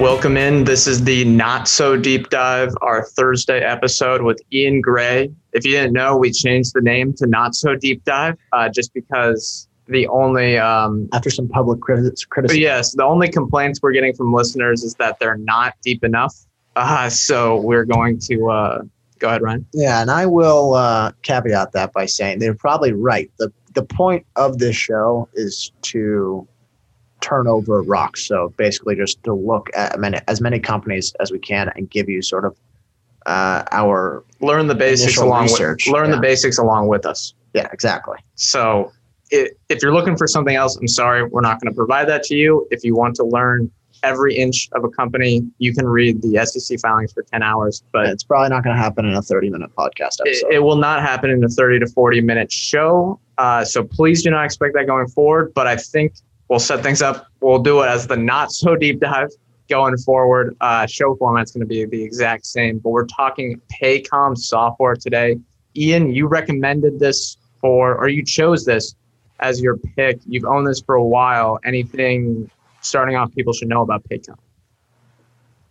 Welcome in. This is the Not So Deep Dive, our Thursday episode with Ian Gray. If you didn't know, we changed the name to Not So Deep Dive uh, just because the only um, after some public criticism. Yes, the only complaints we're getting from listeners is that they're not deep enough. Uh, so we're going to uh, go ahead, Ryan. Yeah, and I will uh, caveat that by saying they're probably right. the The point of this show is to turn over rocks. So basically, just to look at many, as many companies as we can and give you sort of uh, our learn the basics along research. with learn yeah. the basics along with us. Yeah, exactly. So it, if you're looking for something else, I'm sorry, we're not going to provide that to you. If you want to learn every inch of a company, you can read the SEC filings for 10 hours, but it's probably not going to happen in a 30 minute podcast episode. It, it, will not happen in a 30 to 40 minute show. Uh, so please do not expect that going forward. But I think we'll set things up. We'll do it as the not so deep dive going forward. Uh, show format's going to be the exact same, but we're talking Paycom software today. Ian, you recommended this for, or you chose this as your pick. You've owned this for a while. Anything starting off people should know about Paycom?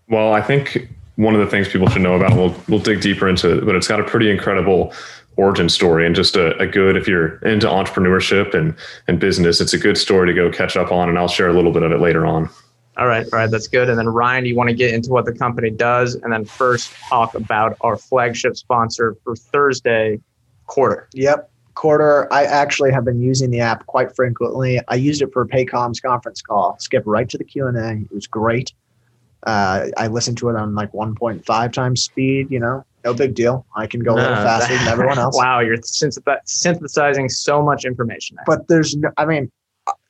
Well, I think one of the things people should know about, we'll, we'll dig deeper into it, but it's got a pretty incredible origin story and just a, a, good if you're into entrepreneurship and and business it's a good story to go catch up on and i'll share a little bit of it later on. All right all right that's good. And then ryan do you want to get into what the company does and then first talk about our flagship sponsor for thursday Quartr. Yep Quartr i actually have been using the app quite frequently. I used it for paycom's conference call. Skip right to the q&a it was great. Uh, i listened to it on like 1.5 times speed you know no big deal. I can go a little faster than everyone else. wow, you're synthesizing so much information. There. But there's, no, I mean,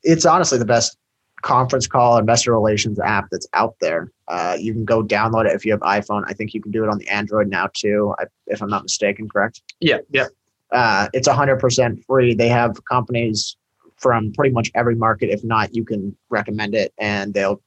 it's honestly the best conference call investor relations app that's out there. Uh, you can go download it if you have iPhone. I think you can do it on the Android now too, if I'm not mistaken. Correct? Yeah, yeah. Uh, it's 100% free. They have companies from pretty much every market. If not, you can recommend it, and they'll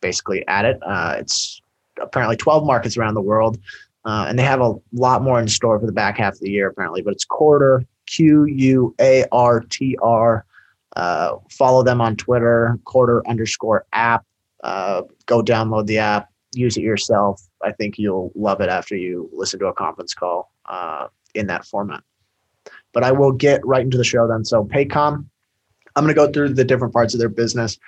basically add it. Uh, it's apparently 12 markets around the world. Uh, and they have a lot more in store for the back half of the year, apparently. But it's Quartr, Q U A R T R. Uh, follow them on Twitter, Quartr underscore app. Uh, go download the app, use it yourself. I think you'll love it after you listen to a conference call uh, in that format. But I will get right into the show then. So, Paycom, I'm going to go through the different parts of their business.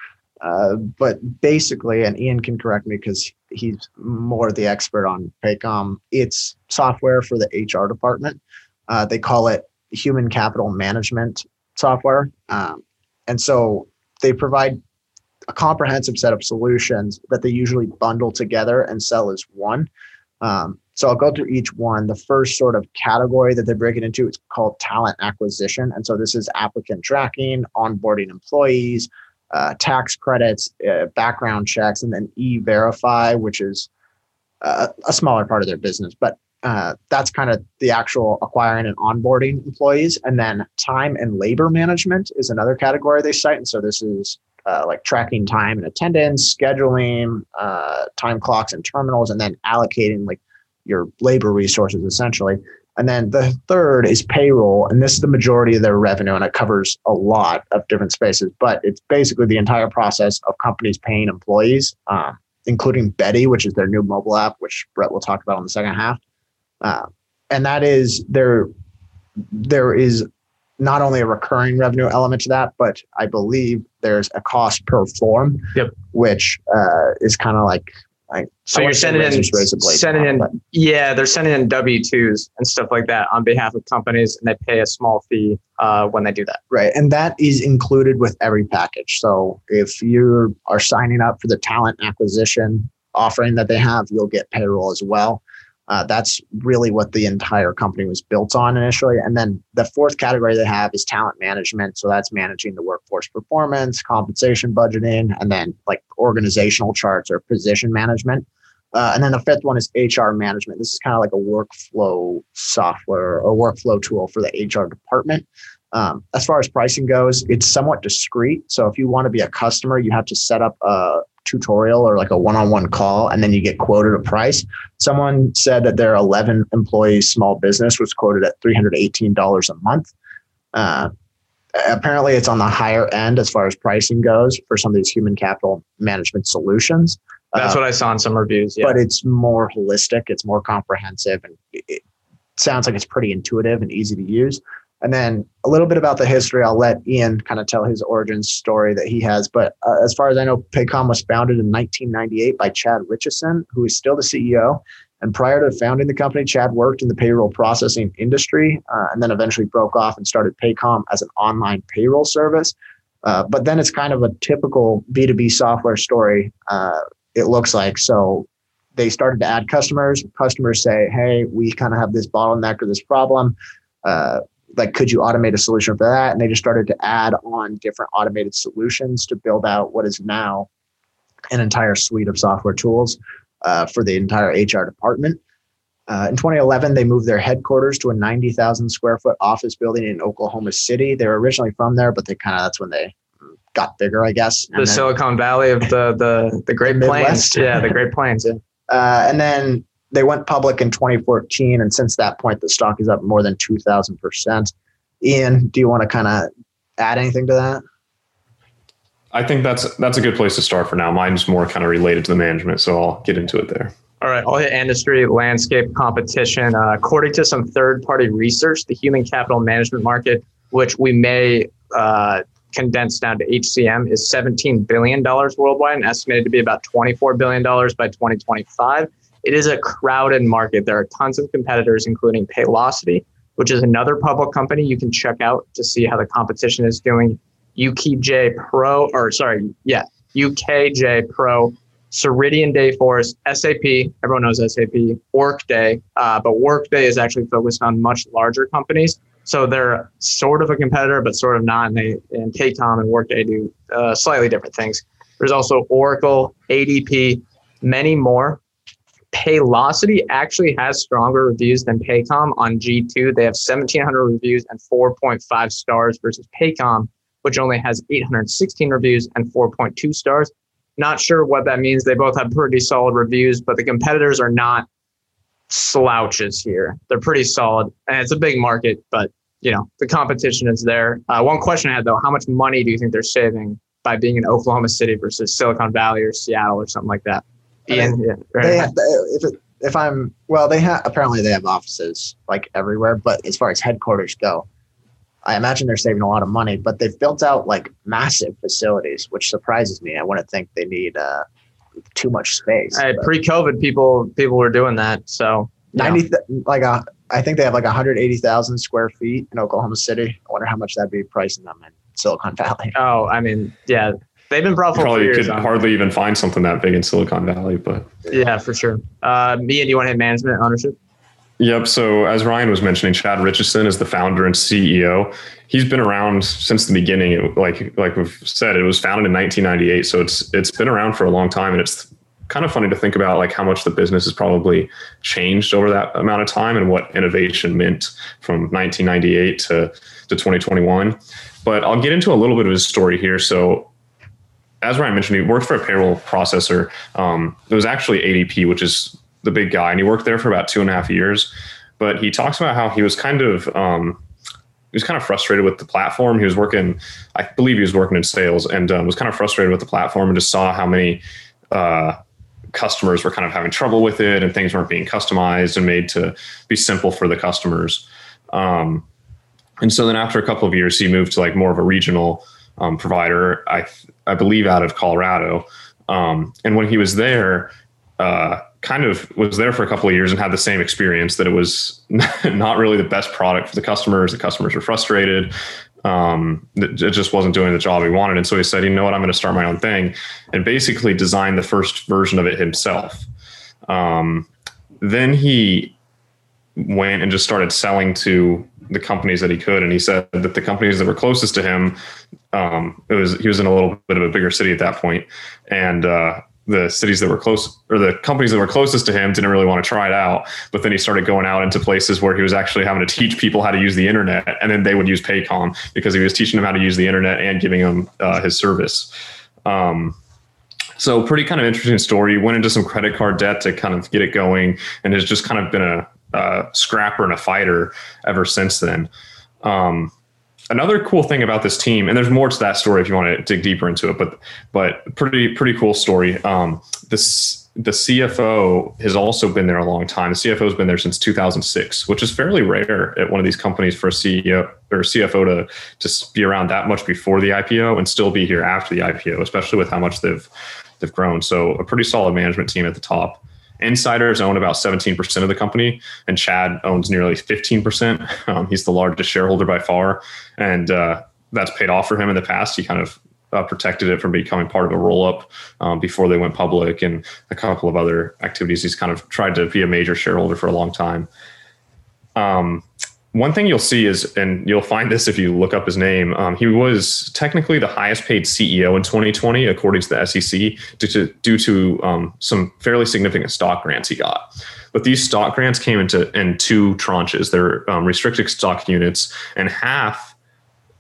Uh, but basically, and Ian can correct me because he's more the expert on Paycom. It's software for the HR department. Uh, they call it human capital management software, um, and so they provide a comprehensive set of solutions that they usually bundle together and sell as one. Um, so I'll go through each one. The first sort of category that they break it into is called talent acquisition, and so this is applicant tracking, onboarding employees uh, tax credits, uh, background checks, and then e-verify, which is uh, a smaller part of their business. But uh, that's kind of the actual acquiring and onboarding employees. And then time and labor management is another category they cite. And so this is uh, like tracking time and attendance, scheduling, uh, time clocks and terminals, and then allocating like your labor resources essentially. And then the third is payroll. And this is the majority of their revenue, and it covers a lot of different spaces. But it's basically the entire process of companies paying employees, um, including Betty, which is their new mobile app, which Brett will talk about in the second half. Uh, and that is there. There is not only a recurring revenue element to that, but I believe there's a cost per form, yep. which uh, is kind of like Right. So you're sending in, sending in, yeah, they're sending in W twos and stuff like that on behalf of companies, and they pay a small fee uh, when they do that. Right, and that is included with every package. So if you are signing up for the talent acquisition offering that they have, you'll get payroll as well. Uh, that's really what the entire company was built on initially. And then the fourth category they have is talent management. So that's managing the workforce performance, compensation budgeting, and then like organizational charts or position management. Uh, and then the fifth one is HR management. This is kind of like a workflow software or workflow tool for the HR department. Um, as far as pricing goes, it's somewhat discreet. So if you want to be a customer, you have to set up a tutorial or like a one-on-one call, and then you get quoted a price. Someone said that their 11 employees small business was quoted at $318 a month. Uh, apparently, it's on the higher end as far as pricing goes for some of these human capital management solutions. That's uh, what I saw in some reviews. Yeah. But it's more holistic, it's more comprehensive, and it sounds like it's pretty intuitive and easy to use. And then a little bit about the history. I'll let Ian kind of tell his origin story that he has. But uh, as far as I know, Paycom was founded in 1998 by Chad Richison, who is still the CEO. And prior to founding the company, Chad worked in the payroll processing industry uh, and then eventually broke off and started Paycom as an online payroll service. Uh, but then it's kind of a typical B2B software story, uh, it looks like. So they started to add customers. Customers say, hey, we kind of have this bottleneck or this problem uh, like could you automate a solution for that? And they just started to add on different automated solutions to build out what is now an entire suite of software tools uh, for the entire hr department. Uh, in 2011 they moved their headquarters to a 90000 square foot office building in oklahoma city. They were originally from there but they kind of that's when they got bigger i guess. The then, silicon valley of the the, the great the plains. Yeah the great plains. Yeah. Uh, and then they went public in 2014, and since that point, the stock is up more than 2,000%. Ian, do you want to kind of add anything to that? I think that's that's a good place to start for now. Mine's more kind of related to the management, so I'll get into it there. All right, I'll hit industry, landscape, competition. Uh, according to some third-party research, the human capital management market, which we may uh, condense down to HCM, is $17 billion worldwide and estimated to be about $24 billion by 2025. It is a crowded market. There are tons of competitors, including Paylocity, which is another public company you can check out to see how the competition is doing. UKG Pro, or sorry, yeah, UKG Pro, Ceridian Dayforce, SAP. Everyone knows SAP. Workday, uh, but Workday is actually focused on much larger companies. So they're sort of a competitor, but sort of not. And they and Paycom and Workday do uh, slightly different things. There's also Oracle, ADP, many more. Paylocity actually has stronger reviews than Paycom on G2. They have 1,700 reviews and 4.5 stars versus Paycom, which only has 816 reviews and 4.2 stars. Not sure what that means. They both have pretty solid reviews, but the competitors are not slouches here. They're pretty solid, and it's a big market, but you know the competition is there. Uh, one question I had though: How much money do you think they're saving by being in Oklahoma City versus Silicon Valley or Seattle or something like that? Ian, yeah, right. they if it, if I'm well, they have apparently they have offices like everywhere, but as far as headquarters go, I imagine they're saving a lot of money. But they've built out like massive facilities, which surprises me. I wouldn't think they need uh, too much space. Hey, pre-COVID, people people were doing that. So ninety th- like a, I think they have like 180,000 square feet in Oklahoma City. I wonder how much that'd be pricing them in Silicon Valley. Oh, I mean, yeah, They've been profitable. Probably years, could hardly even find something that big in Silicon Valley, but yeah, for sure. Uh, me and you want to hit management ownership? Yep. So as Ryan was mentioning, Chad Richardson is the founder and CEO. He's been around since the beginning. It, like like we've said, it was founded in 1998, so it's it's been around for a long time, and it's kind of funny to think about like how much the business has probably changed over that amount of time and what innovation meant from 1998 to to 2021. But I'll get into a little bit of his story here. So as Ryan mentioned, he worked for a payroll processor. Um, it was actually ADP, which is the big guy, and he worked there for about two and a half years. But he talks about how he was kind of um, he was kind of frustrated with the platform. He was working, I believe, he was working in sales, and um, was kind of frustrated with the platform, and just saw how many uh, customers were kind of having trouble with it, and things weren't being customized and made to be simple for the customers. Um, and so then after a couple of years, he moved to like more of a regional um, provider, I I believe out of Colorado. Um, and when he was there, uh, kind of was there for a couple of years and had the same experience that it was not really the best product for the customers. The customers were frustrated. Um, it just wasn't doing the job he wanted. And so he said, you know what, I'm going to start my own thing and basically design the first version of it himself. Um, then he went and just started selling to the companies that he could, and he said that the companies that were closest to him, um, it was he was in a little bit of a bigger city at that point, and uh, the cities that were close or the companies that were closest to him didn't really want to try it out. But then he started going out into places where he was actually having to teach people how to use the internet, and then they would use Paycom because he was teaching them how to use the internet and giving them uh, his service. Um, so pretty kind of interesting story. Went into some credit card debt to kind of get it going, and has just kind of been a, a scrapper and a fighter ever since then. Um, another cool thing about this team, and there's more to that story if you want to dig deeper into it, but but pretty pretty cool story. Um, this the CFO has also been there a long time. The CFO has been there since 2006, which is fairly rare at one of these companies for a CEO or CFO to just be around that much before the IPO and still be here after the IPO, especially with how much they've they've grown. So a pretty solid management team at the top. Insiders own about 17% of the company, and Chad owns nearly 15%. Um, he's the largest shareholder by far, and uh, that's paid off for him in the past. He kind of uh, protected it from becoming part of a roll up um, before they went public, and a couple of other activities. He's kind of tried to be a major shareholder for a long time. Um, one thing you'll see is, and you'll find this if you look up his name, um, he was technically the highest paid CEO in 2020, according to the SEC, due to, due to um, some fairly significant stock grants he got. But these stock grants came into in two tranches. They're um, restricted stock units, and half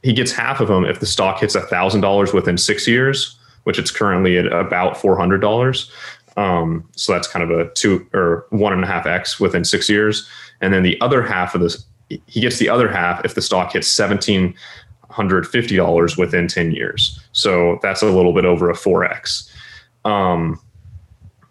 he gets half of them if the stock hits thousand dollars within six years, which it's currently at about four hundred dollars. Um, so that's kind of a two or one and a half x within six years, and then the other half of this he gets the other half if the stock hits seventeen hundred fifty dollars within ten years. So that's a little bit over a four x. Um,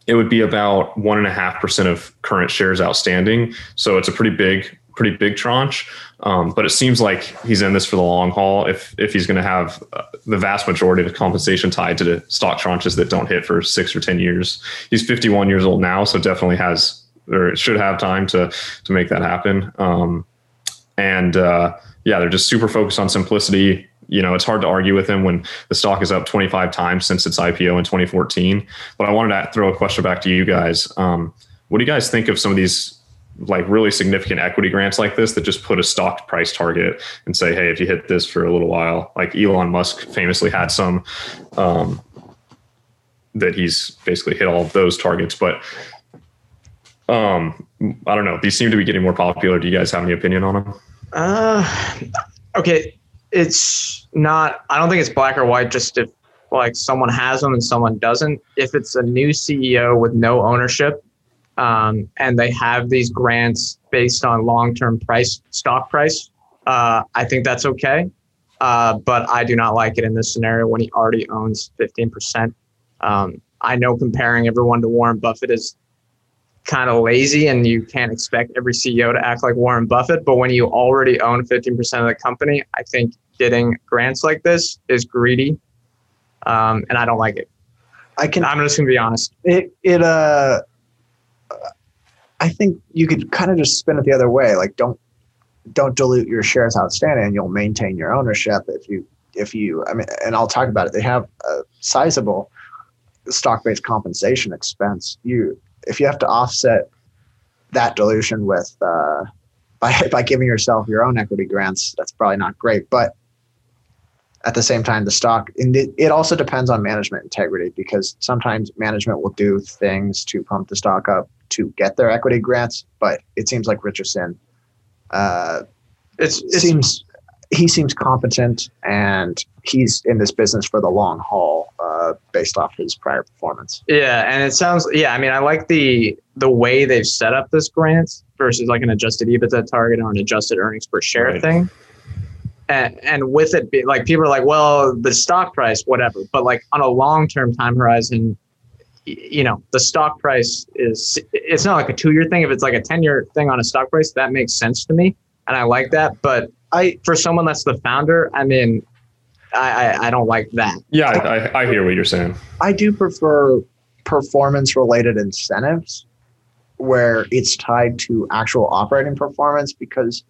it would be about one and a half percent of current shares outstanding. So it's a pretty big, pretty big tranche. Um, but it seems like he's in this for the long haul. If if he's going to have uh, the vast majority of his compensation tied to the stock tranches that don't hit for six or ten years, he's 51 years old now, so definitely has or should have time to to make that happen. Um, and uh, yeah, they're just super focused on simplicity. You know, it's hard to argue with him when the stock is up 25 times since its IPO in 2014. But I wanted to throw a question back to you guys. Um, what do you guys think of some of these like really significant equity grants like this that just put a stock price target and say, hey, if you hit this for a little while, like Elon Musk famously had some um, that he's basically hit all of those targets. But um, I don't know. These seem to be getting more popular. Do you guys have any opinion on them? Uh, okay, it's not. I don't think it's black or white. Just if like someone has them and someone doesn't. If it's a new CEO with no ownership, um, and they have these grants based on long-term price stock price, uh, I think that's okay. Uh, but I do not like it in this scenario when he already owns 15%. Um, I know comparing everyone to Warren Buffett is kind of lazy and you can't expect every CEO to act like Warren Buffett. But when you already own 15% of the company, I think getting grants like this is greedy. Um, and I don't like it. I can. I'm just gonna be honest. It it uh. I think you could kind of just spin it the other way. Like don't don't dilute your shares outstanding, and you'll maintain your ownership. If you if you I mean, and I'll talk about it. They have a sizable stock based compensation expense. You if you have to offset that dilution with uh, by by giving yourself your own equity grants, that's probably not great. But at the same time, the stock and it, it also depends on management integrity because sometimes management will do things to pump the stock up to get their equity grants. But it seems like Richardson, uh, It's, it seems he seems competent and he's in this business for the long haul uh, based off his prior performance. Yeah, and it sounds yeah. I mean, I like the the way they've set up this grant versus like an adjusted EBITDA target or an adjusted earnings per share Right. thing. And and with it, be, like people are like, well, the stock price, whatever. But like on a long term time horizon, you know, the stock price is it's not like a two year thing. If it's like a ten year thing on a stock price, that makes sense to me, and I like that. But I for someone that's the founder, I mean, I I, I don't like that. Yeah, I, I, I hear what you're saying. I do prefer performance related incentives where it's tied to actual operating performance because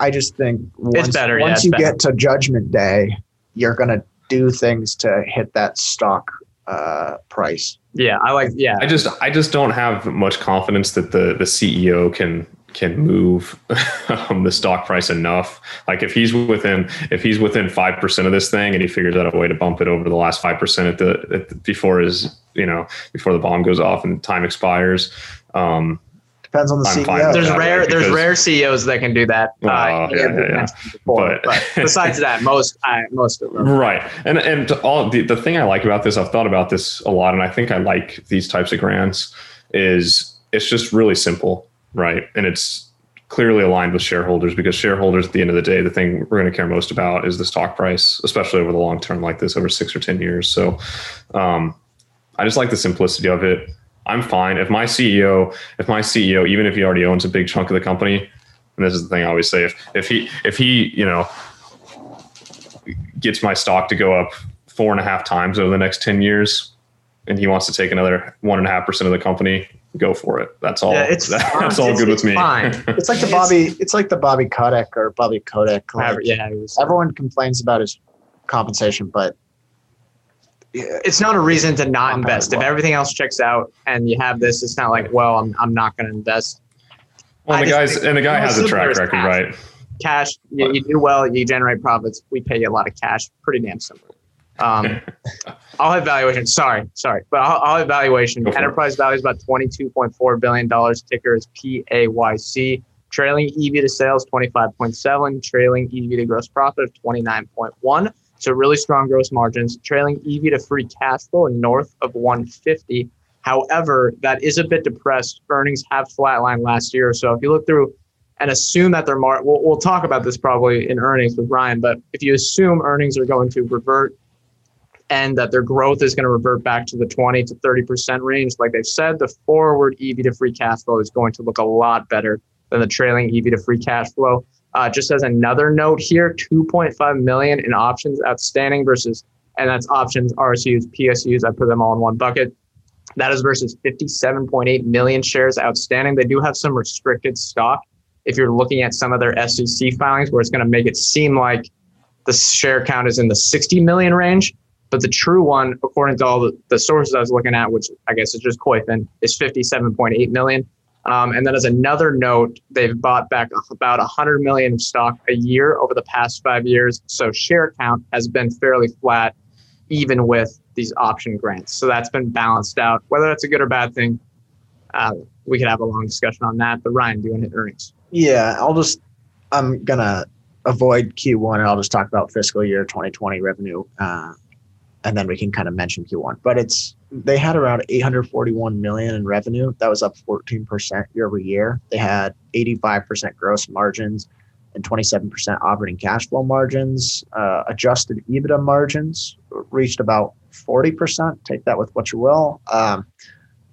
I just think once, better, yeah, once it's you better. get to judgment day, you're going to do things to hit that stock uh, price Yeah, I like. Yeah, I just I just don't have much confidence that the the CEO can can move um, the stock price enough. Like if he's within if he's within five percent of this thing, and he figures out a way to bump it over the last five percent at the, at the before his you know before the bomb goes off and time expires. Um, Depends on the I'm CEO. with there's rare right, there's rare CEOs that can do that. Oh, uh, yeah, yeah, yeah. before, But- but, besides that, most I, most of them. Right. And and all the, the thing I like about this, I've thought about this a lot, and I think I like these types of grants, is it's just really simple, right? And it's clearly aligned with shareholders because shareholders at the end of the day, the thing we're going to care most about is the stock price, especially over the long term like this, over six or ten years. So um, I just like the simplicity of it. I'm fine. If my CEO, if my CEO, even if he already owns a big chunk of the company, and this is the thing I always say, if if he if he, you know, gets my stock to go up four and a half times over the next 10 years and he wants to take another one and a half percent of the company go for it that's all Yeah, it's that's fine. all It's- good it's with me fine. It's like the Bobby. It's like the Bobby Kotick or Bobby Kotick. like, yeah, was- Everyone complains about his compensation, but it's not a reason to not Not invest. If everything else checks out and you have this, it's not like, well, I'm I'm not going to invest. well the guys and the guy has a track record cash. right Cash, you, you do well, you generate profits. We pay you a lot of cash. Pretty damn simple. Um, I'll have valuation. Sorry, sorry, but I'll, I'll have valuation. Enterprise value is about twenty-two point four billion dollars. Ticker is PAYC. Trailing EV to sales twenty-five point seven. Trailing EV to gross profit of twenty-nine point one. So really strong gross margins. Trailing EV to free cash flow north of one fifty. However, that is a bit depressed. Earnings have flatlined last year. So if you look through and assume that their mar, we'll, we'll talk about this probably in earnings with Ryan, but if you assume earnings are going to revert and that their growth is going to revert back to the 20 to 30% range, like they've said, the forward EV to free cash flow is going to look a lot better than the trailing EV to free cash flow. Uh, just as another note here, 2.5 million in options outstanding versus, and that's options, RSUs, PSUs. I put them all in one bucket. That is versus 57.8 million shares outstanding. They do have some restricted stock. If you're looking at some of their SEC filings, where it's going to make it seem like the share count is in the 60 million range, but the true one, according to all the, the sources I was looking at, which I guess is just Koyfin, is 57.8 million. Um, and then as another note, they've bought back about 100 million of stock a year over the past five years. So share count has been fairly flat, even with these option grants. So that's been balanced out. Whether that's a good or bad thing, uh, we could have a long discussion on that. But Ryan, do you want to hit earnings? yeah. I'll just. I'm gonna avoid Q1 and I'll just talk about fiscal year 2020 revenue, uh, and then we can kind of mention Q1. But it's they had around 841 million in revenue. That was up 14 percent year over year. They had 85 percent gross margins and 27 percent operating cash flow margins. Uh, adjusted EBITDA margins reached about 40 percent. Take that with what you will. Um,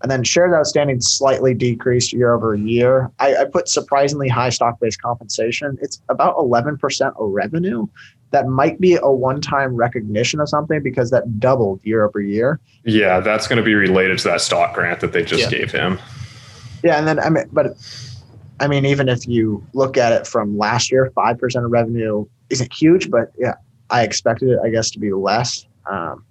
and then shares outstanding slightly decreased year over year. I, I put surprisingly high stock based compensation. It's about 11% of revenue. That might be a one time recognition of something because that doubled year over year. yeah that's going to be related to that stock grant that they just Yeah. gave him Yeah. And then, I mean, but I mean, even if you look at it from last year, 5% of revenue isn't huge, but yeah, I expected it, I guess, to be less. Um,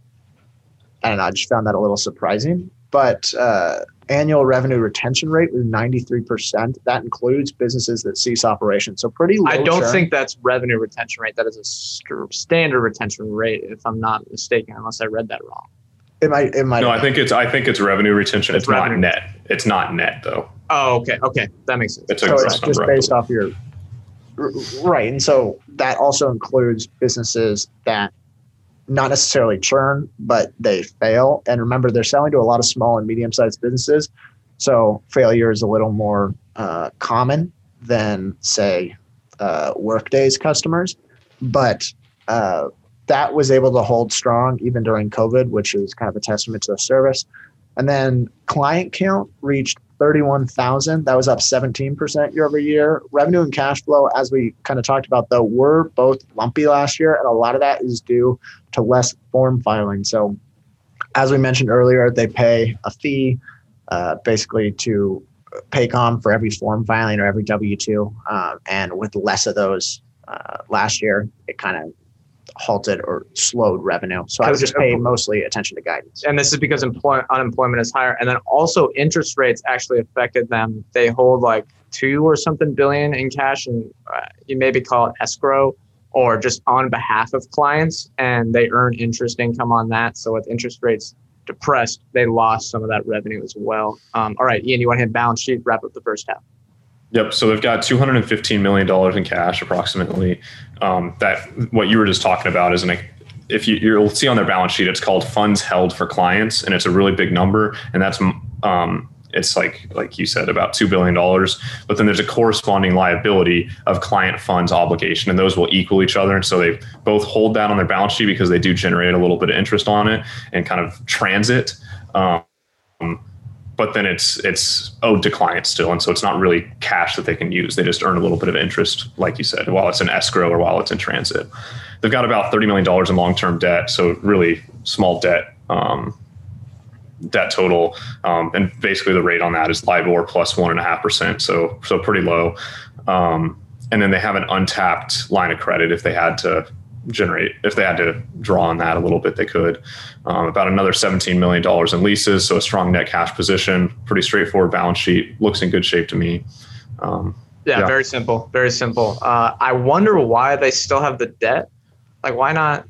I don't know. I just found that a little surprising. But uh, annual revenue retention rate was 93%. That includes businesses that cease operations. So pretty low. I don't churn. think that's revenue retention rate. That is a st- standard retention rate, if I'm not mistaken, unless I read that wrong. it might. It might. no i think it's i think it's revenue retention It's it's, not net it's not net though Oh, okay, okay, that makes sense. it's a so it's just number based off your r- right and so that also includes businesses that not necessarily churn but they fail. And remember they're selling to a lot of small and medium sized businesses. So failure is a little more uh, common than say uh, workday's customers. But uh, that was able to hold strong even during covid which is kind of a testament to the service. And then client count reached 31,000. That was up 17% year over year. Revenue and cash flow, as we kind of talked about, though, were both lumpy last year. And a lot of that is due to less form filing. So, as we mentioned earlier, they pay a fee uh, basically to Paycom for every form filing or every W 2. Um, and with less of those uh, last year, it kind of halted or slowed revenue. So I would just pay mostly attention to guidance. And this is because employ- unemployment is higher, and then also interest rates actually affected them. They hold like two or something billion in cash, and uh, you maybe call it escrow or just on behalf of clients, and they earn interest income on that. So with interest rates depressed, they lost some of that revenue as well. Um, all right, Ian, you want to hit balance sheet? Wrap up the first half. Yep. So they've got two hundred and fifteen million dollars in cash, approximately. Um, that what you were just talking about is an if you you'll see on their balance sheet, it's called funds held for clients, and it's a really big number, and that's um, it's like like you said about two billion dollars. But then there's a corresponding liability of client funds obligation, and those will equal each other, and so they both hold that on their balance sheet because they do generate a little bit of interest on it and kind of transit. Um, but then it's it's owed to clients still, and so it's not really cash that they can use. They just earn a little bit of interest, like you said, while it's in escrow or while it's in transit. They've got about thirty million dollars in long term debt, so really small debt um, debt total, um, and basically the rate on that is LIBOR plus one and a half percent, so so pretty low. Um, and then they have an untapped line of credit if they had to generate if they had to draw on that a little bit they could. Um, about another 17 million dollars in leases so a strong net cash position pretty straightforward balance sheet looks in good shape to me. Um, yeah, yeah, very simple very simple. Uh, i wonder why they still have the debt. Like why not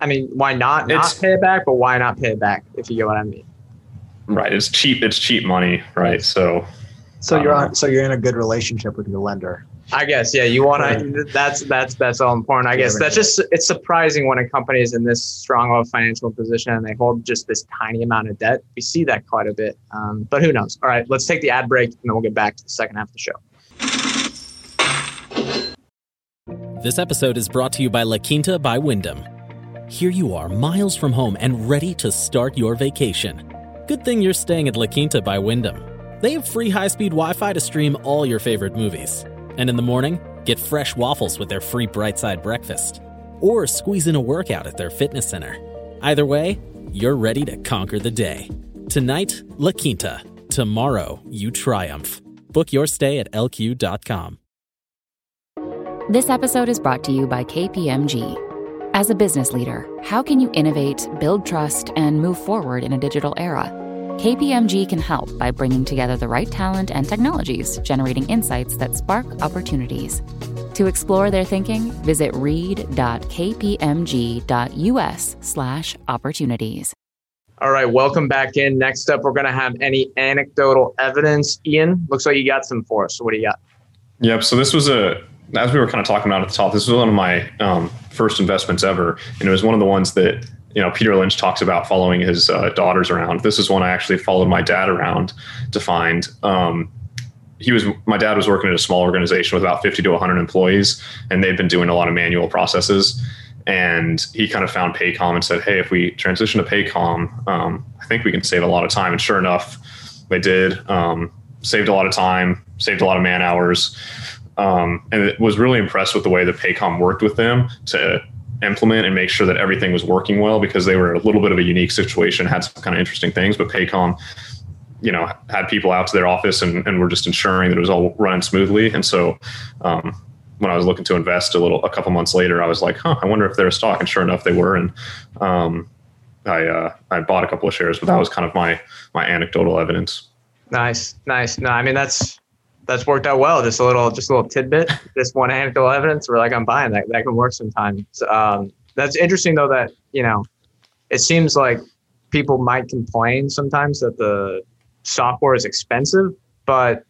i mean why not not it's, pay it back but why not pay it back if you get what i mean? Right it's cheap it's cheap money right? So so you're on so you're in a good relationship with your lender I guess yeah. You want to. That's that's that's all important. I guess that's just it's surprising when a company is in this strong of a financial position and they hold just this tiny amount of debt. We see that quite a bit, um, but who knows? All right, let's take the ad break and then we'll get back to the second half of the show. This episode is brought to you by La Quinta by Wyndham. Here you are, miles from home and ready to start your vacation. Good thing you're staying at La Quinta by Wyndham. They have free high speed Wi Fi to stream all your favorite movies. And in the morning, get fresh waffles with their free bright side breakfast. Or squeeze in a workout at their fitness center. Either way, you're ready to conquer the day. Tonight, La Quinta. Tomorrow, you triumph. Book your stay at lq.com. This episode is brought to you by KPMG. As a business leader, how can you innovate, build trust, and move forward in a digital era? KPMG can help by bringing together the right talent and technologies, generating insights that spark opportunities. To explore their thinking, visit read.kpmg.us/opportunities. All right, welcome back in. Next up, we're going to have any anecdotal evidence. Ian, looks like you got some for us. So what do you got? Yep. So this was a, as we were kind of talking about at the top, this was one of my um, first investments ever, and it was one of the ones that you know Peter Lynch talks about following his uh, daughters around. This is one I actually followed my dad around to find. Um, he was my dad was working at a small organization with about 50 to 100 employees, and they'd been doing a lot of manual processes. And he kind of found Paycom and said, "Hey, if we transition to Paycom, um, I think we can save a lot of time." And sure enough, they did. Um, saved a lot of time, saved a lot of man hours. Um, and was really impressed with the way that Paycom worked with them to implement and make sure that everything was working well because they were a little bit of a unique situation, had some kind of interesting things, but Paycom, you know, had people out to their office and, and were just ensuring that it was all running smoothly. And so, um, when I was looking to invest a little, a couple months later, I was like, huh, I wonder if they're a stock. And sure enough, they were. And, um, I, uh, I bought a couple of shares, but that was kind of my, my anecdotal evidence. Nice. Nice. No, I mean, that's, that's worked out well. Just a little, just a little tidbit, just one anecdotal evidence. We're like, I'm buying that. That can work sometimes. Um, that's interesting though. That you know, it seems like people might complain sometimes that the software is expensive, but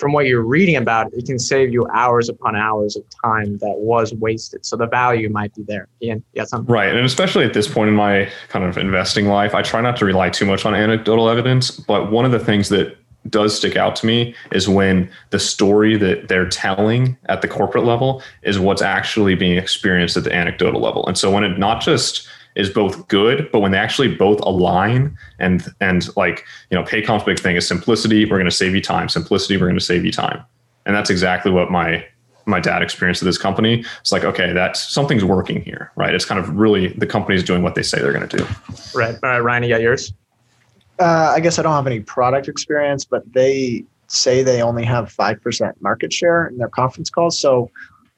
from what you're reading about, it can save you hours upon hours of time that was wasted. So the value might be there. Ian, yeah, something. Right. And especially at this point in my kind of investing life, I try not to rely too much on anecdotal evidence. But one of the things that does stick out to me is when the story that they're telling at the corporate level is what's actually being experienced at the anecdotal level. And so when it not just is both good, but when they actually both align and and like, you know, Paycom's big thing is simplicity, we're gonna save you time. Simplicity, we're gonna save you time. And that's exactly what my my dad experienced at this company. It's like, okay, that's something's working here, right? It's kind of really the company's doing what they say they're gonna do. Right. All right, Ryan, you got yours? Uh, I guess I don't have any product experience, but they say they only have 5% market share in their conference calls. So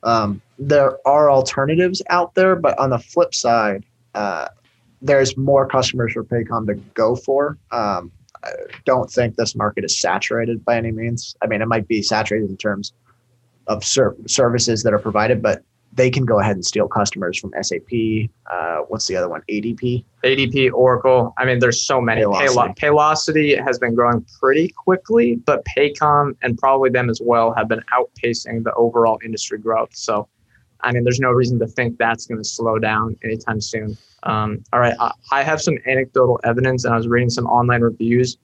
Um, there are alternatives out there, but on the flip side, uh, there's more customers for Paycom to go for. Um, I don't think this market is saturated by any means. I mean, it might be saturated in terms of ser- services that are provided, but they can go ahead and steal customers from SAP. Uh, what's the other one? ADP. ADP, Oracle. I mean, there's so many. Paylocity. Paylocity has been growing pretty quickly, but Paycom and probably them as well have been outpacing the overall industry growth. So, I mean, there's no reason to think that's going to slow down anytime soon. Um, all right, I, I have some anecdotal evidence, and I was reading some online reviews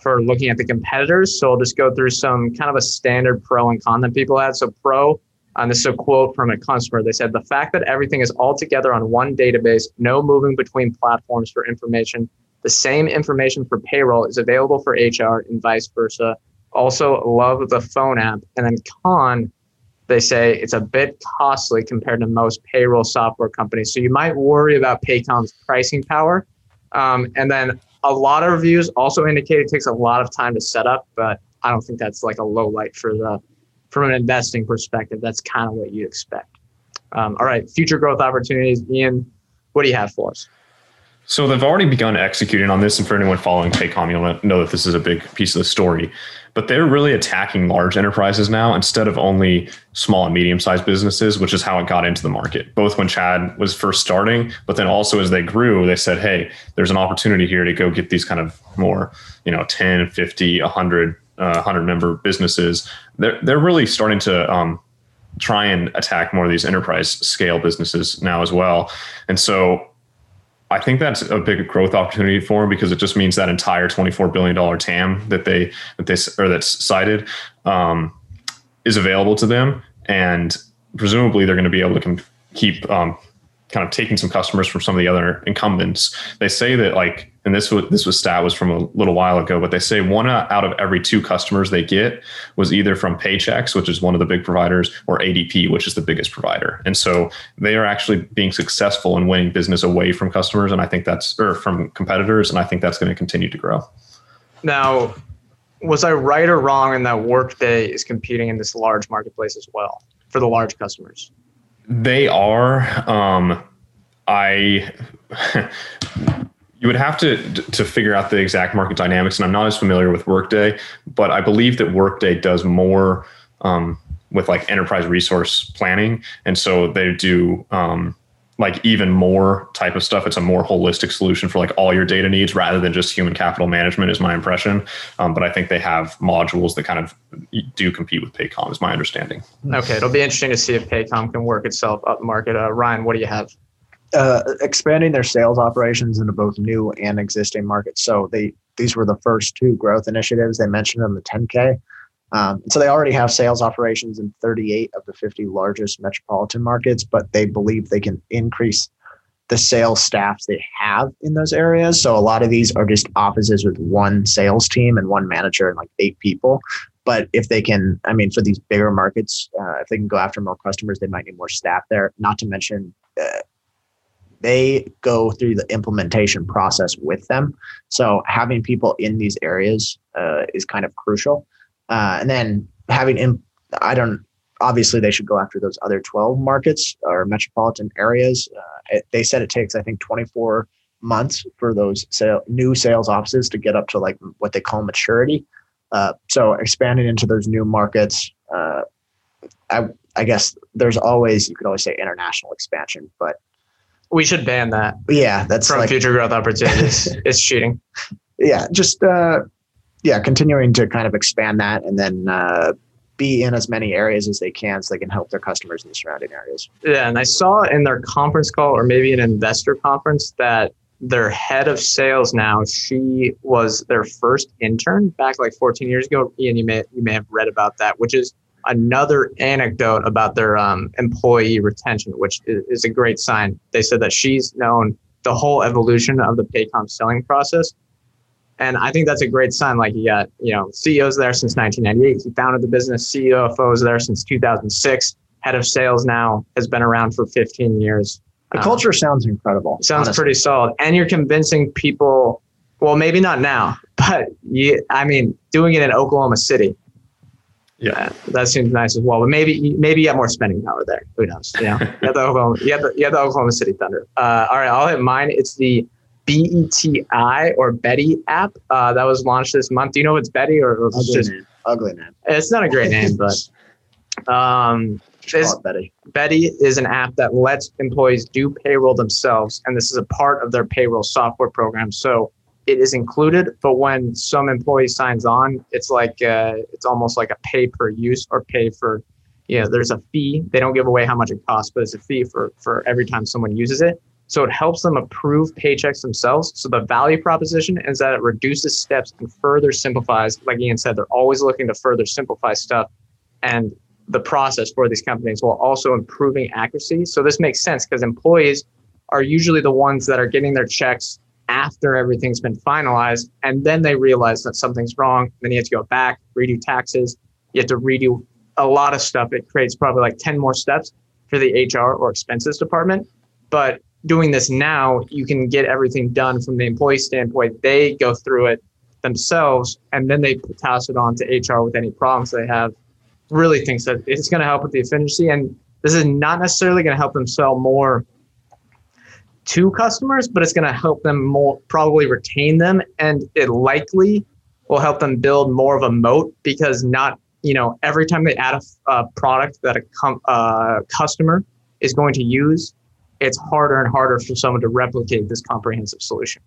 for looking at the competitors. So I'll just go through some kind of a standard pro and con that people had. So pro and this is a quote from a customer. They said, The fact that everything is all together on one database, no moving between platforms for information, the same information for payroll is available for HR and vice versa. Also, love the phone app. And then con, they say it's a bit costly compared to most payroll software companies. So you might worry about Paycom's pricing power. Um, and then a lot of reviews also indicate it takes a lot of time to set up, but I don't think that's like a low light for the from an investing perspective, that's kind of what you expect. Um, all right, future growth opportunities. Ian, what do you have for us? So they've already begun executing on this, and for anyone following Paycom, you'll know that this is a big piece of the story. But they're really attacking large enterprises now instead of only small and medium-sized businesses, which is how it got into the market. Both when Chad was first starting, but then also as they grew, they said, "Hey, there's an opportunity here to go get these kind of more, you know, 10, 50, 100 uh, 100 member businesses, they're, they're really starting to um, try and attack more of these enterprise scale businesses now as well. And so I think that's a big growth opportunity for them because it just means that entire $24 billion TAM that they, that they, or that's cited um, is available to them. And presumably they're going to be able to keep um, kind of taking some customers from some of the other incumbents. They say that like, and this was this was stat was from a little while ago, but they say one out of every two customers they get was either from Paychex, which is one of the big providers, or ADP, which is the biggest provider. And so they are actually being successful in winning business away from customers, and I think that's or from competitors, and I think that's going to continue to grow. Now, was I right or wrong in that Workday is competing in this large marketplace as well for the large customers? They are. Um, I. you would have to to figure out the exact market dynamics, and I'm not as familiar with Workday, but I believe that Workday does more um, with like enterprise resource planning, and so they do um, like even more type of stuff. It's a more holistic solution for like all your data needs rather than just human capital management, is my impression. Um, but I think they have modules that kind of do compete with Paycom, is my understanding. Okay, it'll be interesting to see if Paycom can work itself up market. Uh, Ryan, what do you have? Uh, expanding their sales operations into both new and existing markets. So they these were the first two growth initiatives they mentioned in the 10K. Um, so they already have sales operations in 38 of the 50 largest metropolitan markets, but they believe they can increase the sales staffs they have in those areas. So a lot of these are just offices with one sales team and one manager and like eight people. But if they can, I mean, for these bigger markets, uh, if they can go after more customers, they might need more staff there. Not to mention, uh, they go through the implementation process with them. So having people in these areas uh, is kind of crucial. Uh, and then having, in, I don't, obviously they should go after those other 12 markets or metropolitan areas. Uh, it, they said it takes, I think, 24 months for those sale, new sales offices to get up to like what they call maturity. Uh, so expanding into those new markets, uh, I, I guess there's always, you could always say international expansion, but we should ban that. Yeah, that's from like, future growth opportunities. it's cheating. Yeah, just uh, yeah, continuing to kind of expand that and then uh, be in as many areas as they can so they can help their customers in the surrounding areas. Yeah, and I saw in their conference call or maybe an investor conference that their head of sales now, she was their first intern back like 14 years ago. Ian, you may you may have read about that, which is another anecdote about their um, employee retention, which is, is a great sign. They said that she's known the whole evolution of the Paycom selling process and I think that's a great sign. Like he got, you know, CEOs there since 1998. He founded the business. CFO is there since 2006. Head of sales now has been around for 15 years. The um, culture sounds incredible. Sounds honestly. pretty solid. And you're convincing people, well, maybe not now, but you, I mean, doing it in Oklahoma City. Yeah, that seems nice as well. But maybe maybe you have more spending power there. Who knows? You know, you have the Oklahoma, you have the, you have the Oklahoma City Thunder. Uh, all right, I'll hit mine. It's the BETI or Betty app uh, that was launched this month. Do you know if it's Betty or, or if it's Ugly just? name. Ugly name. It's not a great name, but um, it's- Betty. Betty is an app that lets employees do payroll themselves, and this is a part of their payroll software program. So it is included, but when some employee signs on, it's like uh, it's almost like a pay per use or pay for. You know, there's a fee. They don't give away how much it costs, but it's a fee for for every time someone uses it. So it helps them approve paychecks themselves. So the value proposition is that it reduces steps and further simplifies. Like Ian said, they're always looking to further simplify stuff, and the process for these companies while also improving accuracy. So this makes sense because employees are usually the ones that are getting their checks after everything's been finalized, and then they realize that something's wrong. Then you have to go back, redo taxes. You have to redo a lot of stuff. It creates probably like 10 more steps for the HR or expenses department. But doing this now, you can get everything done from the employee standpoint. They go through it themselves, and then they pass it on to HR with any problems they have. Really thinks that it's going to help with the efficiency, and this is not necessarily going to help them sell more to customers, but it's going to help them more probably retain them, and it likely will help them build more of a moat because not you know every time they add a, a product that a com- uh, customer is going to use, it's harder and harder for someone to replicate this comprehensive solution.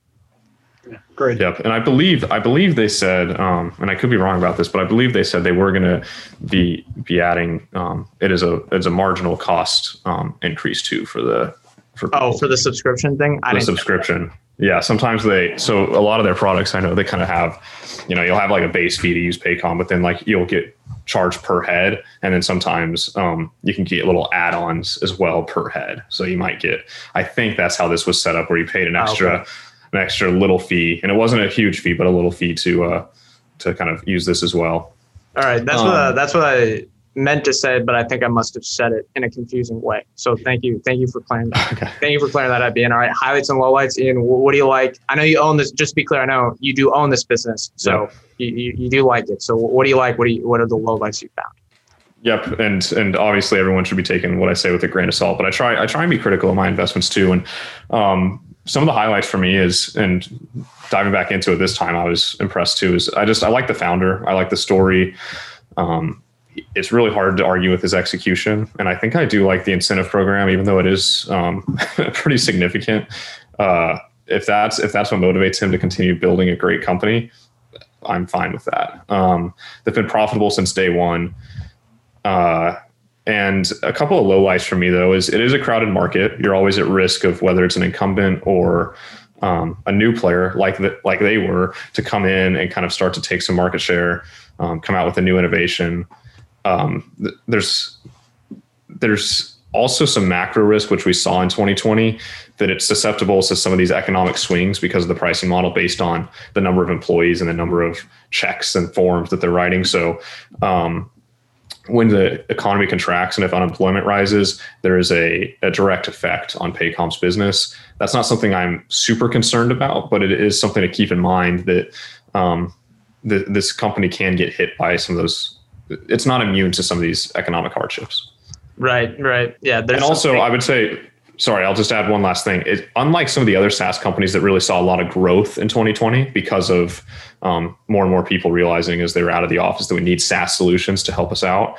Great. Yep, and I believe I believe they said, um, and I could be wrong about this, but I believe they said they were going to be be adding um, it is a it's a marginal cost um, increase too for the for Oh, for the subscription thing, I the subscription. Yeah, sometimes they so a lot of their products I know they kind of have, you know, you'll have like a base fee to use Paycom, but then like you'll get charged per head, and then sometimes um, you can get little add-ons as well per head. So you might get. I think that's how this was set up, where you paid an Oh, extra an extra little fee, and it wasn't a huge fee, but a little fee to uh, to kind of use this as well. All right, that's what Um, that's what I meant to say, but I think I must have said it in a confusing way. So thank you, thank you for clearing that. Okay. Thank you for clearing that up, Ian. All right, highlights and lowlights. Ian, what do you like? I know you own this. Just to be clear, I know you do own this business, so you, you, you do like it. So what do you like? What do you what are the lowlights you found? Yep, and and obviously everyone should be taking what I say with a grain of salt. But I try I try and be critical of my investments too. And um, some of the highlights for me is and diving back into it this time, I was impressed too. Is I just I like the founder. I like the story. Um, it's really hard to argue with his execution, and I think I do like the incentive program, even though it is um, pretty significant. Uh, if that's if that's what motivates him to continue building a great company, I'm fine with that. Um, they've been profitable since day one. Uh, and a couple of low lowlights for me though is it is a crowded market. You're always at risk of whether it's an incumbent or um, a new player like the, like they were to come in and kind of start to take some market share, um, come out with a new innovation. Um, th- there's there's also some macro risk, which we saw in 2020, that it's susceptible to some of these economic swings because of the pricing model based on the number of employees and the number of checks and forms that they're writing. So, um, when the economy contracts and if unemployment rises, there is a, a direct effect on Paycom's business. That's not something I'm super concerned about, but it is something to keep in mind that um, th- this company can get hit by some of those. It's not immune to some of these economic hardships. Right, right, yeah. There's and also, something- I would say, sorry, I'll just add one last thing. It, unlike some of the other SaaS companies that really saw a lot of growth in 2020 because of um, more and more people realizing as they were out of the office that we need SaaS solutions to help us out.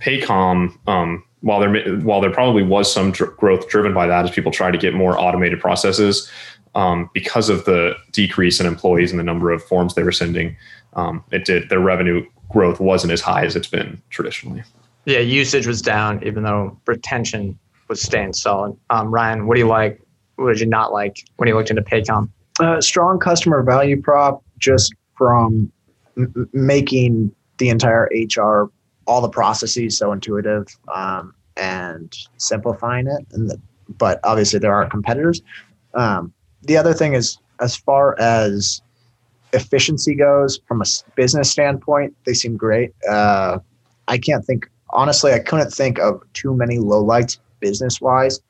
Paycom, um, while there while there probably was some dr- growth driven by that as people try to get more automated processes, um, because of the decrease in employees and the number of forms they were sending, um, it did their revenue growth wasn't as high as it's been traditionally. yeah, usage was down, even though retention was staying solid. Um, Ryan, what do you like? What did you not like when you looked into Paycom? uh, strong customer value prop just from m- m- making the entire HR, all the processes so intuitive um, and simplifying it. And the, but obviously there are competitors. Um, the other thing is, as far as efficiency goes, from a business standpoint, they seem great. Uh, I can't think honestly. I couldn't think of too many lowlights business wise.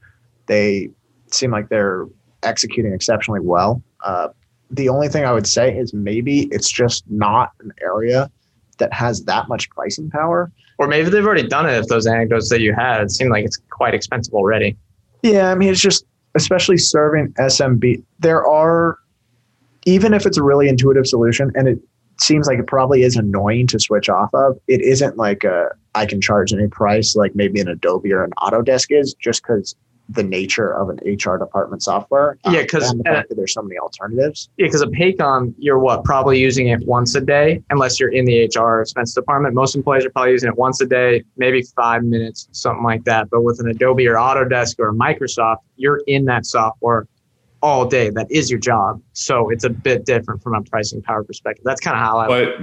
They seem like they're executing exceptionally well. Uh, the only thing I would say is maybe it's just not an area that has that much pricing power. Or maybe they've already done it. If those anecdotes that you had, it seemed like it's quite expensive already. Yeah, I mean, it's just especially serving SMB. There are, even if it's a really intuitive solution, and it seems like it probably is annoying to switch off of. It isn't like a I can charge any price like maybe an Adobe or an Autodesk is, just because the nature of an HR department software. Um, yeah, because the fact that there's so many alternatives. Yeah, because a Paycom, you're what probably using it once a day, unless you're in the HR expense department. Most employees are probably using it once a day, maybe five minutes, something like that. But with an Adobe or Autodesk or Microsoft, you're in that software all day. That is your job. So it's a bit different from a pricing power perspective. That's kind of how I. But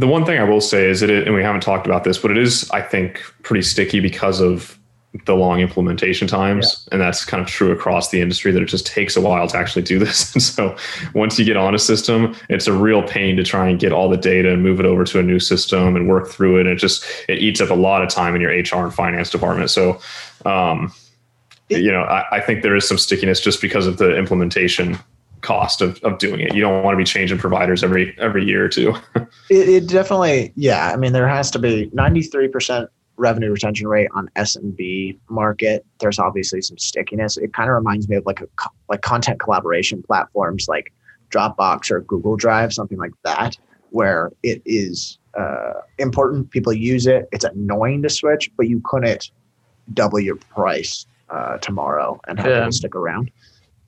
the one thing I will say is that, it, and we haven't talked about this, but it is, I think, pretty sticky because of the long implementation times yeah. and that's kind of true across the industry that it just takes a while to actually do this and so once you get on a system it's a real pain to try and get all the data and move it over to a new system and work through it and it just it eats up a lot of time in your hr and finance department so um, you know I, I think there is some stickiness just because of the implementation cost of, of doing it. You don't want to be changing providers every every year or two. it, it, definitely, yeah. I mean, there has to be ninety three percent revenue retention rate on SMB market. There's obviously some stickiness. It kind of reminds me of like a like content collaboration platforms like Dropbox or Google Drive, something like that, where it is uh, important. People use it. It's annoying to switch, but you couldn't double your price uh, tomorrow and have yeah. people stick around.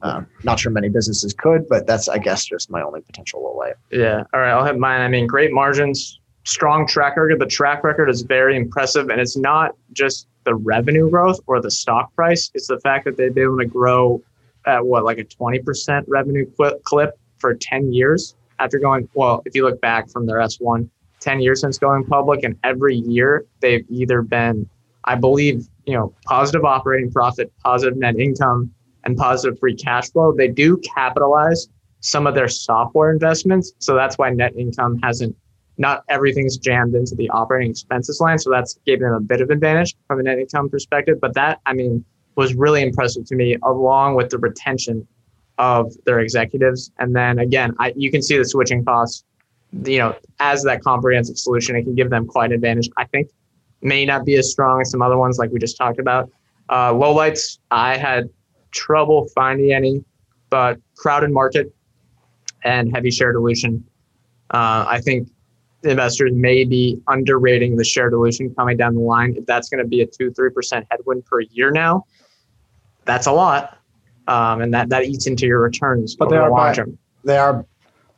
Um, not sure many businesses could, but that's I guess just my only potential light. Yeah. All right. I'll have mine. I mean, great margins, strong track record. The track record is very impressive, and it's not just the revenue growth or the stock price. It's the fact that they've been able to grow at what like a twenty percent revenue clip for ten years after going. Well, if you look back from their S one, 10 years since going public, and every year they've either been, I believe, you know, positive operating profit, positive net income, and positive free cash flow. They do capitalize some of their software investments, so that's why net income hasn't not everything's jammed into the operating expenses line. So that's gave them a bit of advantage from a net income perspective. But that, I mean, was really impressive to me, along with the retention of their executives. And then again, I, you can see the switching costs. You know, as that comprehensive solution, it can give them quite an advantage. I think may not be as strong as some other ones, like we just talked about. Uh, lowlights, I had trouble finding any, but crowded market and heavy share dilution. Uh, I think investors may be underrating the share dilution coming down the line. If that's going to be a two, three percent headwind per year now, that's a lot, um, and that that eats into your returns. But they are buy, they are.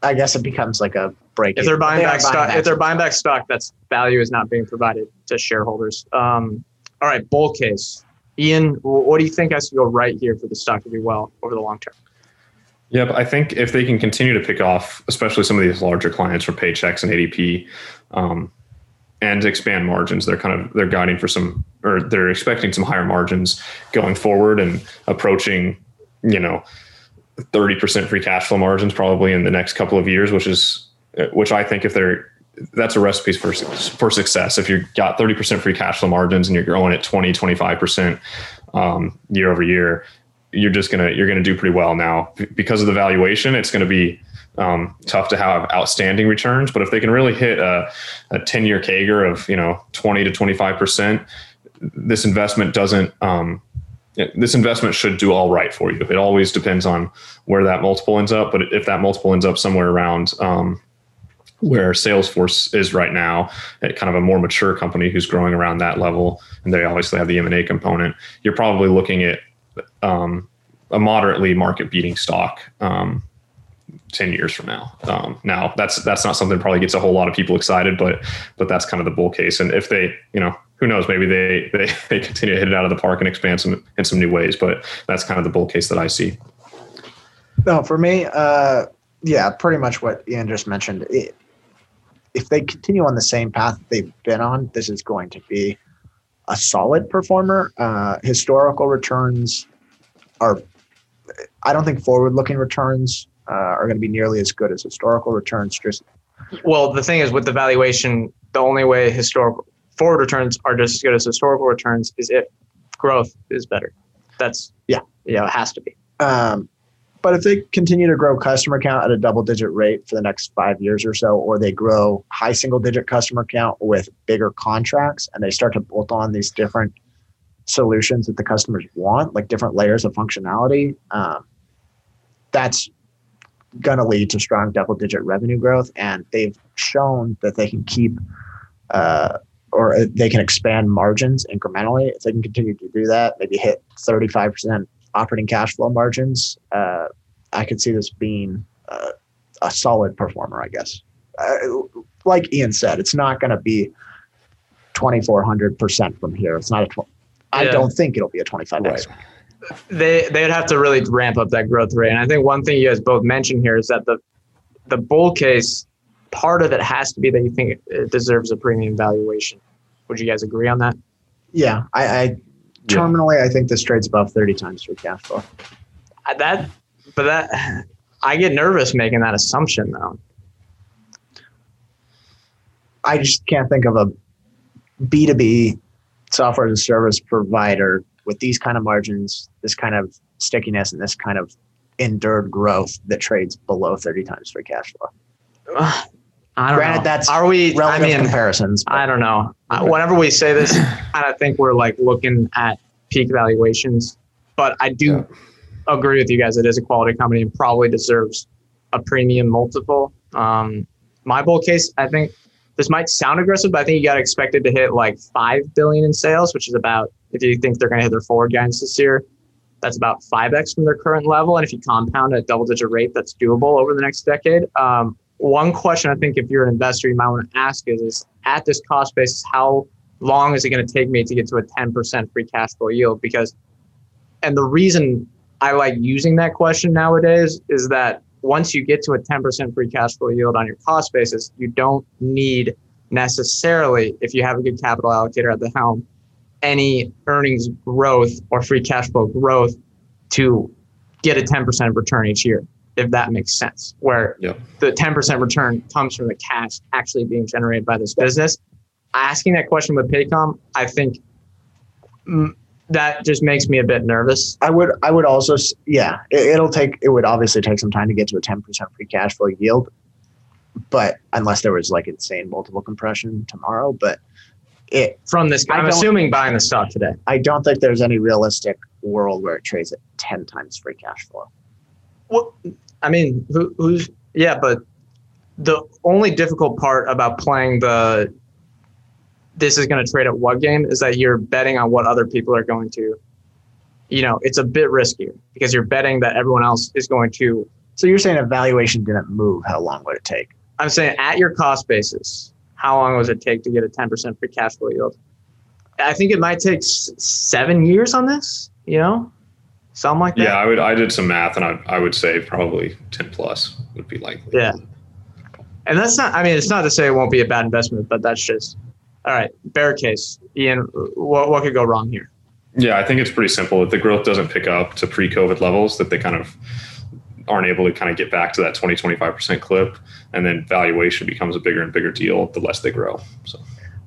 I guess it becomes like a break. If they're buying they back stock, if they're buying back stock, that's value is not being provided to shareholders. Um, all right, bull case. Ian, what do you think has to go right here for the stock to do well over the long term? Yep, I think if they can continue to pick off, especially some of these larger clients from Paychex and ADP, um, and expand margins, they're kind of they're guiding for some, or they're expecting some higher margins going forward and approaching, you know, thirty percent free cash flow margins probably in the next couple of years, which is which I think if they're that's a recipe for for success. If you've got 30% free cash flow margins and you're growing at 20, 25% um, year over year, you're just gonna you're gonna do pretty well now because of the valuation. It's going to be um, tough to have outstanding returns, but if they can really hit a, a 10 year CAGR of you know 20 to 25 percent, this investment doesn't. Um, this investment should do all right for you. It always depends on where that multiple ends up, but if that multiple ends up somewhere around um, where Salesforce is right now, at kind of a more mature company who's growing around that level, and they obviously have the M and A component, you're probably looking at um, a moderately market beating stock um, 10 years from now. Um, now that's, that's not something that probably gets a whole lot of people excited, but, but that's kind of the bull case. And if they, you know, who knows, maybe they, they, they continue to hit it out of the park and expand some in some new ways, but that's kind of the bull case that I see. No, for me, uh, yeah, pretty much what Ian just mentioned. It, if they continue on the same path they've been on, this is going to be a solid performer. Uh, historical returns are, I don't think forward looking returns uh, are going to be nearly as good as historical returns. Just well, the thing is with the valuation, the only way historical forward returns are just as good as historical returns is if growth is better. That's yeah, yeah, it has to be. Um, But if they continue to grow customer count at a double digit rate for the next five years or so, or they grow high single digit customer count with bigger contracts and they start to bolt on these different solutions that the customers want, like different layers of functionality, um, that's going to lead to strong double digit revenue growth. And they've shown that they can keep uh, or they can expand margins incrementally. If they can continue to do that, maybe hit 35% operating cash flow margins, uh, I could see this being uh, a solid performer, I guess. Uh, like Ian said, it's not going to be 2,400% from here. It's not a, tw- I Yeah. don't think it'll be a 25x. Right. they they'd have to really ramp up that growth rate. And I think one thing you guys both mentioned here is that the the bull case part of it has to be that you think it deserves a premium valuation. Would you guys agree on that? Yeah, I, I terminally, I think this trade's above 30 times free cash flow. Uh, That, but that I get nervous making that assumption though. I just can't think of a B2B software as a service provider with these kind of margins, this kind of stickiness, and this kind of endured growth that trades below 30 times free cash flow. I don't Granted, know. that's are we? I mean, comparisons. but- I don't know. Whenever we say this, I think we're like looking at peak valuations. But I do agree with you guys. It is a quality company and probably deserves a premium multiple. Um, my bull case, I think this might sound aggressive, but I think you got expected to hit like five billion in sales, which is about if you think they're going to hit their forward guidance this year, that's about five x from their current level. And if you compound at a double digit rate, that's doable over the next decade. Um, one question I think if you're an investor, you might want to ask is, is at this cost basis, how long is it going to take me to get to a 10% free cash flow yield? Because, and the reason I like using that question nowadays is that once you get to a 10% free cash flow yield on your cost basis, you don't need necessarily, if you have a good capital allocator at the helm, any earnings growth or free cash flow growth to get a 10% return each year, if that makes sense. Where Yep. the 10% return comes from the cash actually being generated by this business. Asking that question with Paycom, I think mm, that just makes me a bit nervous. I would I would also yeah it, it'll take it would obviously take some time to get to a 10% free cash flow yield but unless there was like insane multiple compression tomorrow but it From this, I I'm assuming buying the stock today. I don't think there's any realistic world where it trades at 10 times free cash flow Well, I mean, who, who's yeah, but the only difficult part about playing the this is going to trade at what game is that you're betting on what other people are going to. You know, it's a bit riskier because you're betting that everyone else is going to. so you're saying if valuation didn't move how long would it take I'm saying at your cost basis, how long does it take to get a 10% free cash flow yield? I think it might take s- seven years on this. You know, something like that. Yeah, I would. I did some math, and I, I would say probably ten plus would be likely. Yeah. And that's not, I mean, it's not to say it won't be a bad investment, but that's just, all right, bear case. Ian, what, what could go wrong here? Yeah, I think it's pretty simple. If the growth doesn't pick up to pre-COVID levels, that they kind of aren't able to kind of get back to that 20, 25% clip, and then valuation becomes a bigger and bigger deal the less they grow. So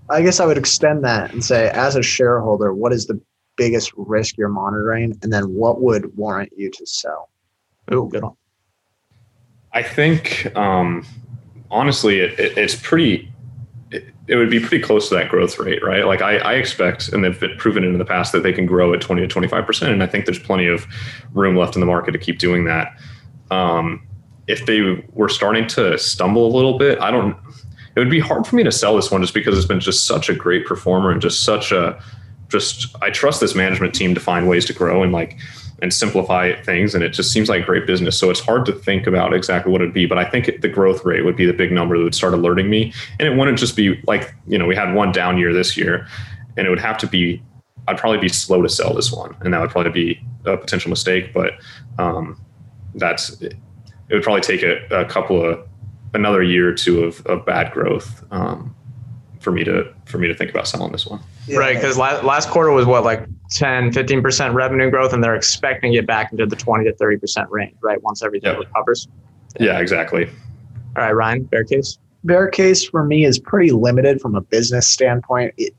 I guess I would extend that and say as a shareholder what is the biggest risk you're monitoring and then what would warrant you to sell Oh, good one. I think, um, honestly, it, it, it's pretty. It, it would be pretty close to that growth rate, right? Like I, I expect, and they've proven it in the past that they can grow at twenty to twenty five percent, and I think there's plenty of room left in the market to keep doing that. Um, if they were starting to stumble a little bit, I don't. It would be hard for me to sell this one just because it's been just such a great performer and just such a just. I trust this management team to find ways to grow and like and simplify things and it just seems like great business so it's hard to think about exactly what it'd be but i think it, the growth rate would be the big number that would start alerting me and it wouldn't just be like you know we had one down year this year and it would have to be i'd probably be slow to sell this one and that would probably be a potential mistake but um, that's it would probably take a, a couple of another year or two of, of bad growth um, for me to for me to think about selling this one Right. Because last, last quarter was what, like 10, 15% revenue growth, and they're expecting it back into the 20 to 30% range, right? Once everything Yep. recovers. yeah exactly All right, Ryan, bear case. bear case for me is pretty limited from a business standpoint. It,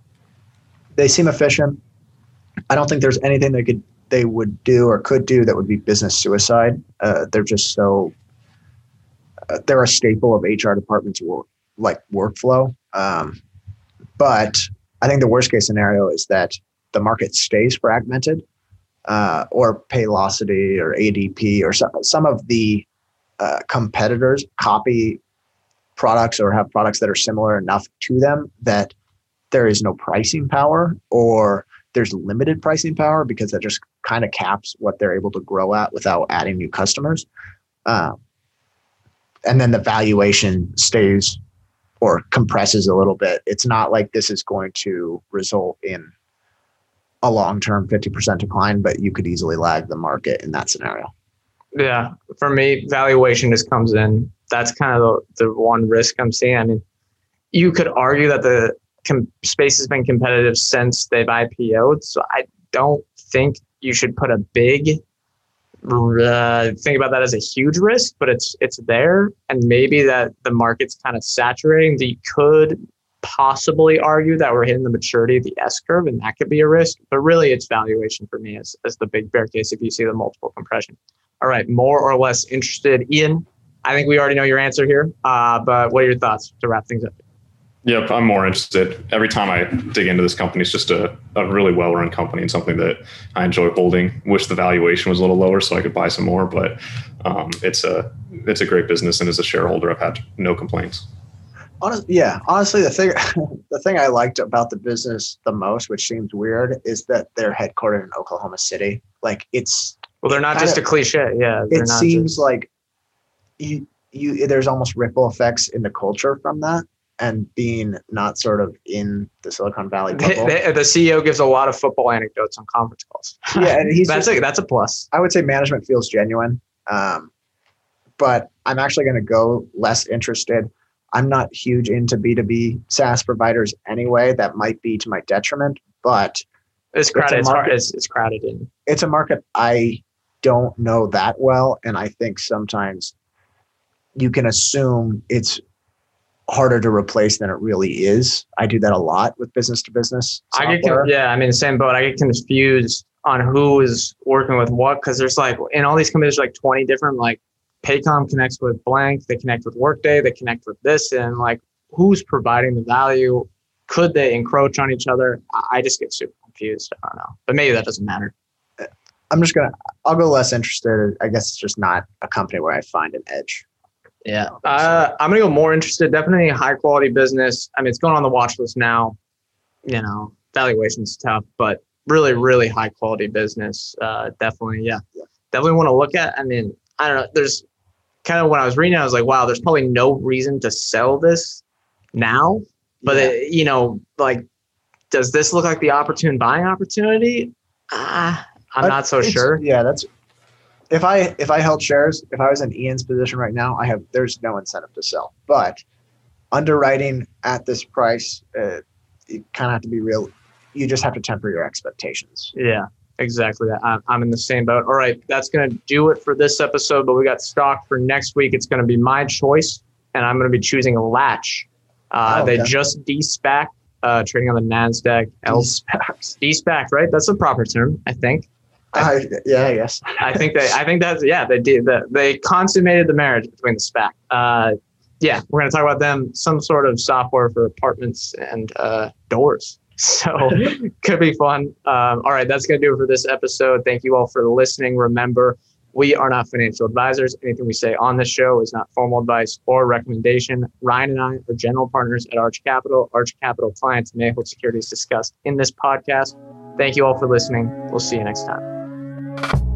they seem efficient. I don't think there's anything they could they would do or could do that would be business suicide. Uh, they're just so uh, they're a staple of HR departments work like workflow. Um, but I think the worst case scenario is that the market stays fragmented, uh, or Paylocity or ADP or some some of the uh, competitors copy products or have products that are similar enough to them that there is no pricing power or there's limited pricing power because that just kind of caps what they're able to grow at without adding new customers. Um, and then the valuation stays or compresses a little bit. It's not like this is going to result in a long term 50% decline, but you could easily lag the market in that scenario. Yeah. For me, valuation just comes in. That's kind of the, the one risk I'm seeing. I mean, you could argue that the com- space has been competitive since they've IPO'd. So I don't think you should put a big uh, think about that as a huge risk, but it's it's there, and maybe that the market's kind of saturating. You could possibly argue that we're hitting the maturity of the S curve, and that could be a risk. But really, it's valuation for me as as the big bear case if you see the multiple compression. All right, more or less interested, Ian. I think we already know your answer here, uh, but what are your thoughts to wrap things up? Yep, I'm more interested. Every time I dig into this company, it's just a, a really well run company and something that I enjoy holding. Wish the valuation was a little lower so I could buy some more, but um, it's a it's a great business, and as a shareholder, I've had no complaints. Honestly, yeah, honestly, the thing the thing I liked about the business the most, which seems weird, is that they're headquartered in Oklahoma City. Like it's well, they're not just of, a cliche. Yeah, it seems just... like you you there's almost ripple effects in the culture from that and being not sort of in the Silicon Valley bubble. The, the, CEO gives a lot of football anecdotes on conference calls. Yeah, and he's that's just, a that's a plus. I would say management feels genuine, um, but I'm actually going to go less interested. I'm not huge into B2B SaaS providers anyway. That might be to my detriment, but it's crowded. It's, market, it's, it's crowded in. It's a market I don't know that well, and I think sometimes you can assume it's harder to replace than it really is. I do that a lot with business to business. I get yeah, I mean the same boat. I get confused on who is working with what because there's like in all these companies like 20 different like Paycom connects with blank, they connect with Workday, they connect with this, and like who's providing the value? Could they encroach on each other? I just get super confused. I don't know, but maybe that doesn't matter. Uh, I'm just gonna. I'll go less interested. I guess it's just not a company where I find an edge. Yeah. Uh, I'm going to go more interested. Definitely high quality business. I mean, it's going on the watch list now. You know, valuation's tough, but really, really high quality business. Uh, definitely, yeah. Definitely want to look at. I mean, I don't know. There's kind of when I was reading, I was like, wow, there's probably no reason to sell this now. But, yeah. it, you know, like, does this look like the opportune buying opportunity? Ah, I'm not so sure. Yeah, that's if I if I held shares, if I was in Ian's position right now, I have there's no incentive to sell. But underwriting at this price, uh, you kind of have to be real. You just have to temper your expectations. Yeah, exactly. I'm, I'm in the same boat. All right, that's going to do it for this episode. But we got stock for next week. It's going to be my choice, and I'm going to be choosing a Latch. Uh, oh, okay. They just de-SPAC, uh, trading on the Nasdaq. De-SPAC. De-SPAC, right? That's the proper term, I think. I, yeah, I guess. I think they. I think that's yeah. They did. The, they consummated the marriage between the SPAC. Uh, yeah, we're going to talk about them. Some sort of software for apartments and uh, doors. So could be fun. Um, all right, that's going to do it for this episode. Thank you all for listening. Remember, we are not financial advisors. Anything we say on this show is not formal advice or recommendation. Ryan and I are general partners at Arch Capital. Arch Capital clients may hold securities discussed in this podcast. Thank you all for listening. We'll see you next time. Bye.